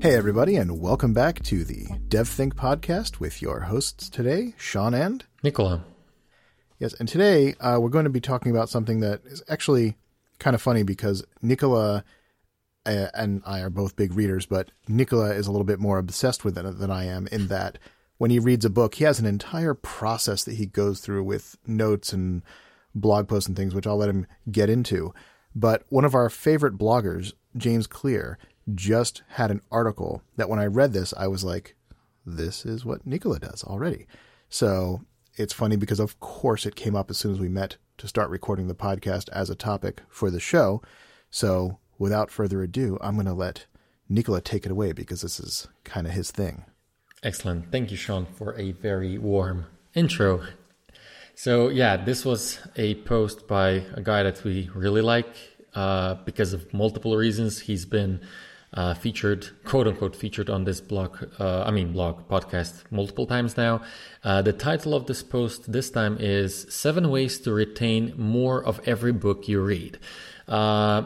Hey, everybody, and welcome back to the DevThink podcast with your hosts today, Sean and Nicola. Yes, and today uh, we're going to be talking about something that is actually kind of funny because Nicola uh, and I are both big readers, but Nicola is a little bit more obsessed with it than I am in that when he reads a book, he has an entire process that he goes through with notes and blog posts and things, which I'll let him get into. But one of our favorite bloggers, James Clear, just had an article that when I read this, I was like, this is what Nicola does already. So it's funny because, of course, it came up as soon as we met to start recording the podcast as a topic for the show. So without further ado, I'm going to let Nicola take it away because this is kind of his thing. Excellent. Thank you, Sean, for a very warm intro. So, yeah, this was a post by a guy that we really like uh, because of multiple reasons. He's been uh, featured, quote unquote, featured on this blog, uh, I mean, blog podcast multiple times now. Uh, the title of this post this time is Seven Ways to Retain More of Every Book You Read. Uh,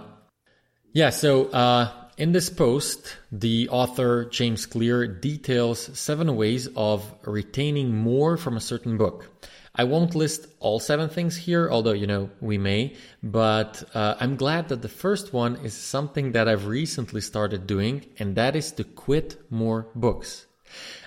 yeah, so uh, in this post, the author James Clear details seven ways of retaining more from a certain book. I won't list all seven things here, although, you know, we may, but uh, I'm glad that the first one is something that I've recently started doing, and that is to quit more books.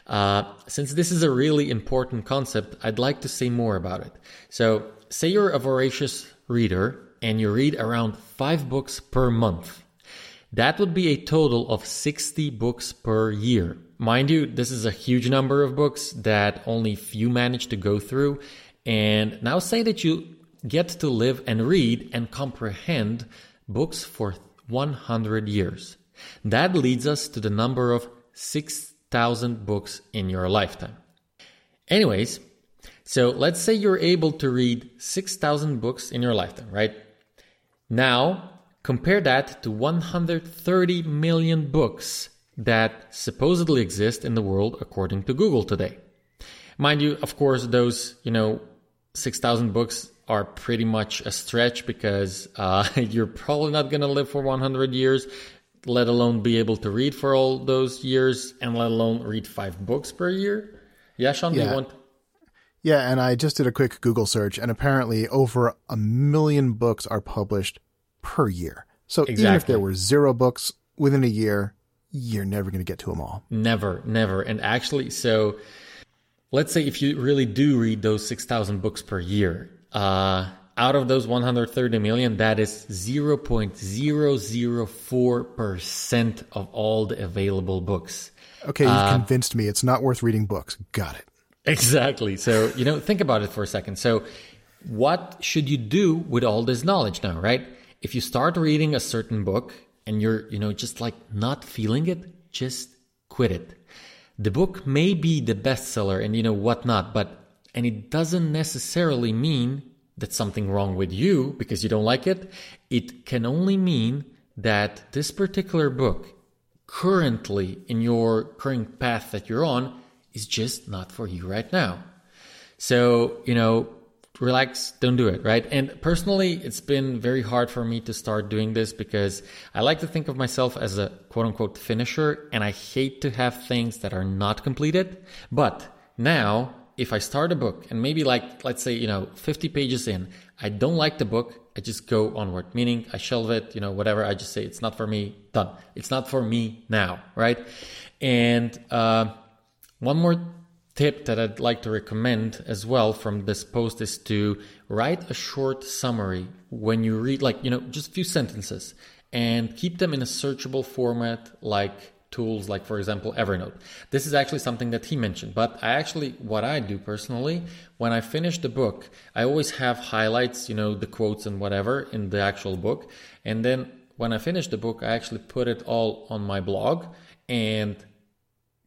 Uh, since this is a really important concept, I'd like to say more about it. So, say you're a voracious reader and you read around five books per month. That would be a total of 60 books per year. Mind you, this is a huge number of books that only few manage to go through. And now say that you get to live and read and comprehend books for 100 years. That leads us to the number of 6,000 books in your lifetime. Anyways, so let's say you're able to read 6,000 books in your lifetime, right? Now, compare that to 130 million books that supposedly exist in the world according to Google today. Mind you, of course, those, you know, 6,000 books are pretty much a stretch because uh, you're probably not going to live for 100 years, let alone be able to read for all those years, and let alone read five books per year. Yeah, Sean, yeah. do you want? Yeah, and I just did a quick Google search, and apparently over a million books are published per year. So exactly. even if there were zero books within a year, you're never going to get to them all. Never, never. And actually, so let's say if you really do read those 6,000 books per year, uh, out of those 130 million, that is 0.004% of all the available books. Okay, you've uh, convinced me. It's not worth reading books. Got it. Exactly. So, you know, think about it for a second. So, what should you do with all this knowledge now, right? If you start reading a certain book and you're, you know, just like not feeling it, just quit it. The book may be the bestseller and you know whatnot, but and it doesn't necessarily mean that something wrong with you because you don't like it. It can only mean that this particular book currently in your current path that you're on is just not for you right now. So, you know, relax, don't do it, right? And personally, it's been very hard for me to start doing this because I like to think of myself as a quote unquote finisher and I hate to have things that are not completed. But now, if I start a book and maybe like, let's say, you know, 50 pages in, I don't like the book, I just go onward, meaning I shelve it, you know, whatever. I just say it's not for me, done. It's not for me now, right? And, uh, one more tip that I'd like to recommend as well from this post is to write a short summary when you read, like, you know, just a few sentences and keep them in a searchable format like tools like for example evernote. This is actually something that he mentioned but i actually what i do personally when i finish the book i always have highlights you know the quotes and whatever in the actual book. And then when i finish the book i actually put it all on my blog and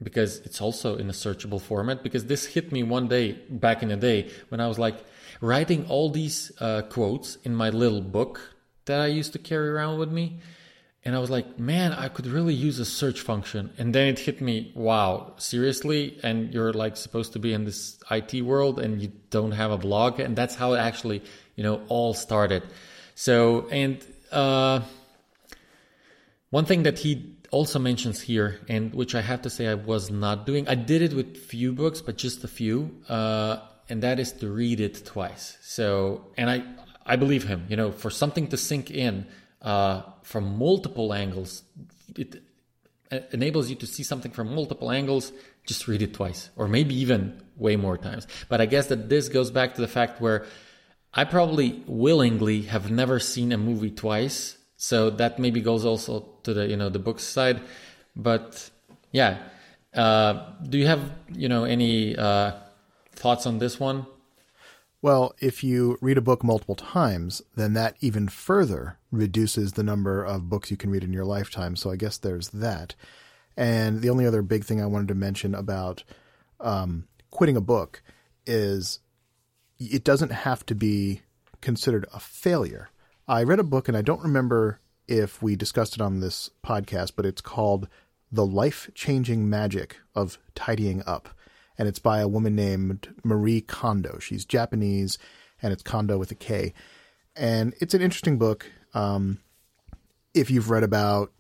because it's also in a searchable format because this hit me one day back in the day when i was like writing all these uh, quotes in my little book that i used to carry around with me. And i was like man i could really use a search function. And then it hit me wow seriously? And you're like supposed to be in this it world and you don't have a blog? And that's how it actually you know all started. So and uh One thing that he also mentions here, and which I have to say I was not doing, I did it with few books, but just a few, uh, and that is to read it twice. So, and I, I believe him. You know, for something to sink in uh, from multiple angles, it enables you to see something from multiple angles. Just read it twice, or maybe even way more times. But I guess that this goes back to the fact where I probably willingly have never seen a movie twice so that maybe goes also to the you know the books side. But yeah. Uh, do you have you know any uh, thoughts on this one? Well if you read a book multiple times then that even further reduces the number of books you can read in your lifetime. So i guess there's that. And the only other big thing i wanted to mention about um, quitting a book is it doesn't have to be considered a failure I read a book, and I don't remember if we discussed it on this podcast, but it's called The Life Changing Magic of Tidying Up. And it's by a woman named Marie Kondo. She's Japanese, and it's Kondo with a K. And it's an interesting book. Um, if you've read about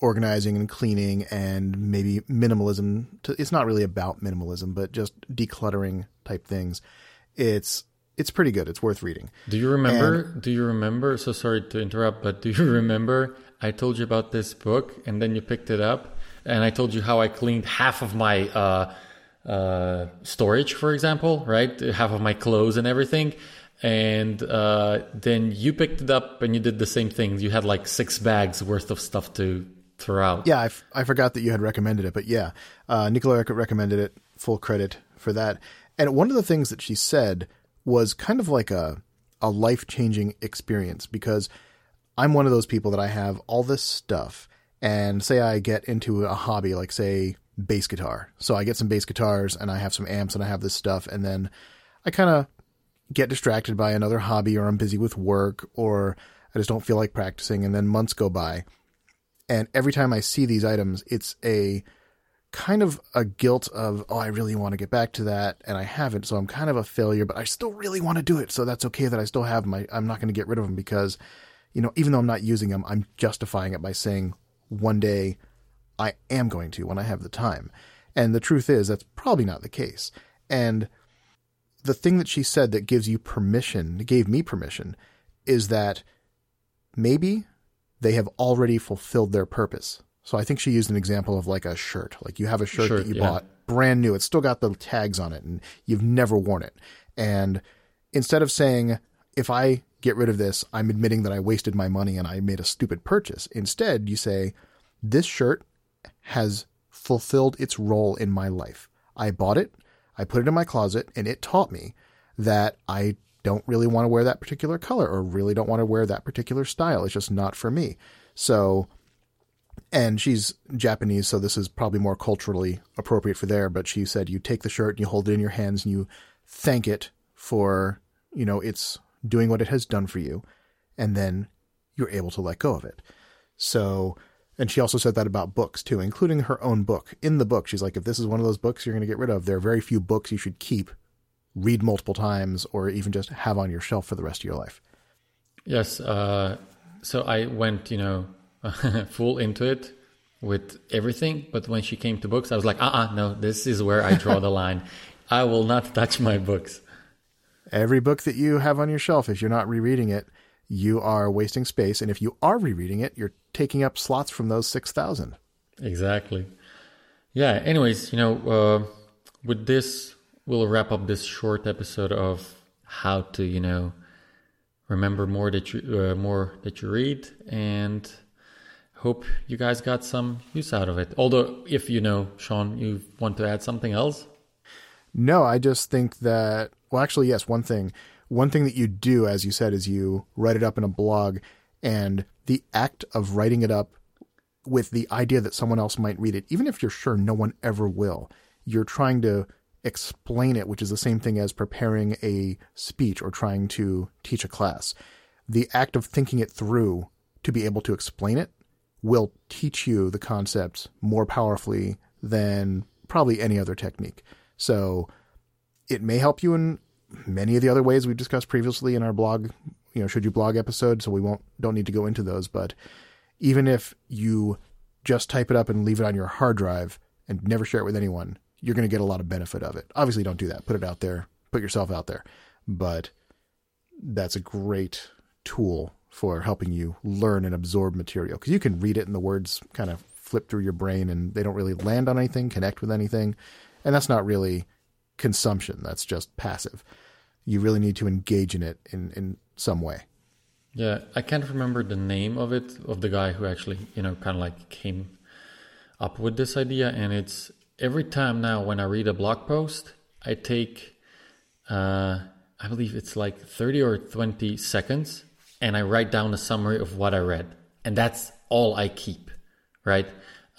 organizing and cleaning and maybe minimalism, it's not really about minimalism, but just decluttering type things. It's it's pretty good. It's worth reading. Do you remember? And, do you remember? So sorry to interrupt, but do you remember? I told you about this book, and then you picked it up, and I told you how I cleaned half of my uh, uh, storage, for example, right? Half of my clothes and everything. And uh, then you picked it up and you did the same thing. You had like six bags worth of stuff to throw out. Yeah, I, f- I forgot that you had recommended it, but yeah, uh, Nicola recommended it. Full credit for that. And one of the things that she said was kind of like a a life changing experience because I'm one of those people that I have all this stuff and say I get into a hobby like say bass guitar. So I get some bass guitars and I have some amps and I have this stuff and then I kind of get distracted by another hobby or I'm busy with work or I just don't feel like practicing and then months go by. And every time I see these items, it's a kind of a guilt of, oh, I really want to get back to that, and I haven't, so I'm kind of a failure, but I still really want to do it, so that's okay that I still have my, I'm not going to get rid of them because, you know, even though I'm not using them, I'm justifying it by saying one day I am going to when I have the time. And the truth is, that's probably not the case. And the thing that she said that gives you permission, gave me permission, is that maybe they have already fulfilled their purpose. So I think she used an example of like a shirt. Like you have a shirt, shirt that you yeah. bought brand new. It's still got the tags on it and you've never worn it. And instead of saying, if I get rid of this, I'm admitting that I wasted my money and I made a stupid purchase. Instead, you say, this shirt has fulfilled its role in my life. I bought it, I put it in my closet, and it taught me that I don't really want to wear that particular color or really don't want to wear that particular style. It's just not for me. So and she's Japanese, so this is probably more culturally appropriate for there. But she said you take the shirt and you hold it in your hands and you thank it for you know it's doing what it has done for you, and then you're able to let go of it. So, and she also said that about books too, including her own book. In the book, she's like, if this is one of those books you're going to get rid of, there are very few books you should keep, read multiple times, or even just have on your shelf for the rest of your life. Yes. Uh, so I went, you know, full into it with everything. But when she came to books, I was like, uh uh no, this is where I draw the line. I will not touch my books. Every book that you have on your shelf, if you're not rereading it, you are wasting space. And if you are rereading it, you're taking up slots from those 6,000. Exactly. Yeah. Anyways, you know, uh, with this, we'll wrap up this short episode of how to, you know, remember more that you uh, more that you read and hope you guys got some use out of it. Although, if you know, Sean, you want to add something else? No, I just think that, well, actually, yes, one thing. One thing that you do, as you said, is you write it up in a blog, and the act of writing it up with the idea that someone else might read it, even if you're sure no one ever will, you're trying to explain it, which is the same thing as preparing a speech or trying to teach a class. The act of thinking it through to be able to explain it will teach you the concepts more powerfully than probably any other technique. So it may help you in many of the other ways we've discussed previously in our blog, you know, should you blog episode, so we won't don't need to go into those, but even if you just type it up and leave it on your hard drive and never share it with anyone, you're going to get a lot of benefit of it. Obviously, don't do that. Put it out there, put yourself out there. But that's a great tool for helping you learn and absorb material because you can read it and the words kind of flip through your brain and they don't really land on anything, connect with anything. And that's not really consumption, that's just passive. You really need to engage in it in, in some way. Yeah, I can't remember the name of it, of the guy who actually, you know, kind of like came up with this idea. And it's every time now when I read a blog post, I take, uh, I believe it's like 30 or 20 seconds and I write down a summary of what I read. And that's all I keep, right?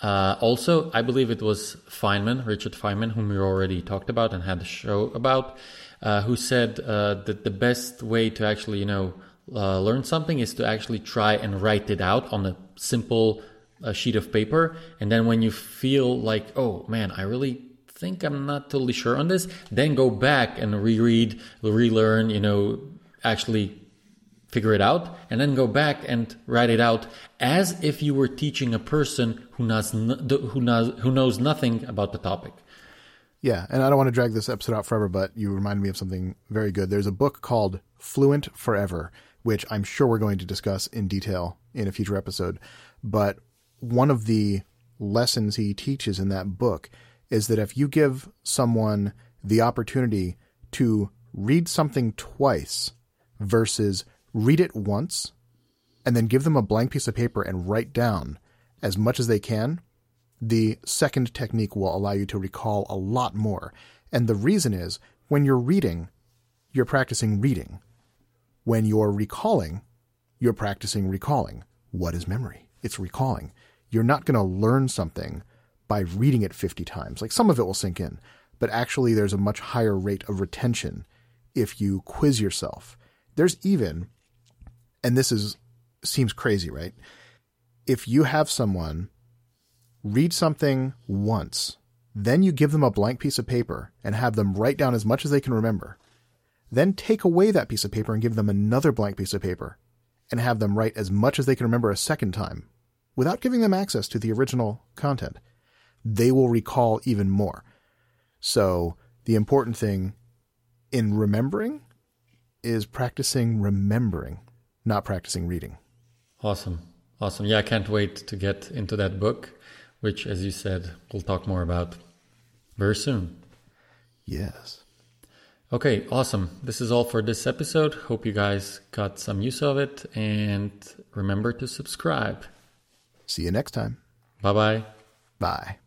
Uh, also, I believe it was Feynman, Richard Feynman, whom we already talked about and had a show about, uh, who said uh, that the best way to actually, you know, uh, learn something is to actually try and write it out on a simple uh, sheet of paper. And then when you feel like, oh man, I really think I'm not totally sure on this, then go back and reread, relearn, you know, actually figure it out, and then go back and write it out as if you were teaching a person who knows, who knows, who knows nothing about the topic. Yeah, and I don't want to drag this episode out forever, but you reminded me of something very good. There's a book called Fluent Forever which I'm sure we're going to discuss in detail in a future episode. But one of the lessons he teaches in that book is that if you give someone the opportunity to read something twice versus read it once and then give them a blank piece of paper and write down as much as they can, the second technique will allow you to recall a lot more. And the reason is when you're reading, you're practicing reading. When you're recalling, you're practicing recalling. What is memory? It's recalling. You're not going to learn something by reading it 50 times. Like some of it will sink in, but actually there's a much higher rate of retention if you quiz yourself. There's even, and this is seems crazy, right? If you have someone read something once, then you give them a blank piece of paper and have them write down as much as they can remember. Then take away that piece of paper and give them another blank piece of paper and have them write as much as they can remember a second time without giving them access to the original content. They will recall even more. So, the important thing in remembering is practicing remembering, not practicing reading. Awesome. Awesome. Yeah, I can't wait to get into that book, which, as you said, we'll talk more about very soon. Yes. Okay, awesome. This is all for this episode. Hope you guys got some use of it and remember to subscribe. See you next time. Bye-bye. Bye.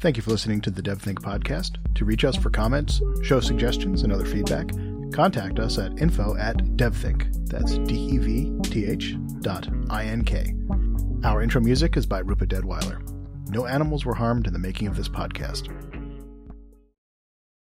Thank you for listening to the DevThink podcast. To reach us for comments, show suggestions, and other feedback, contact us at info at devthink. That's D-E-V-T-H dot I-N-K. Our intro music is by Rupa Deadweiler. No animals were harmed in the making of this podcast.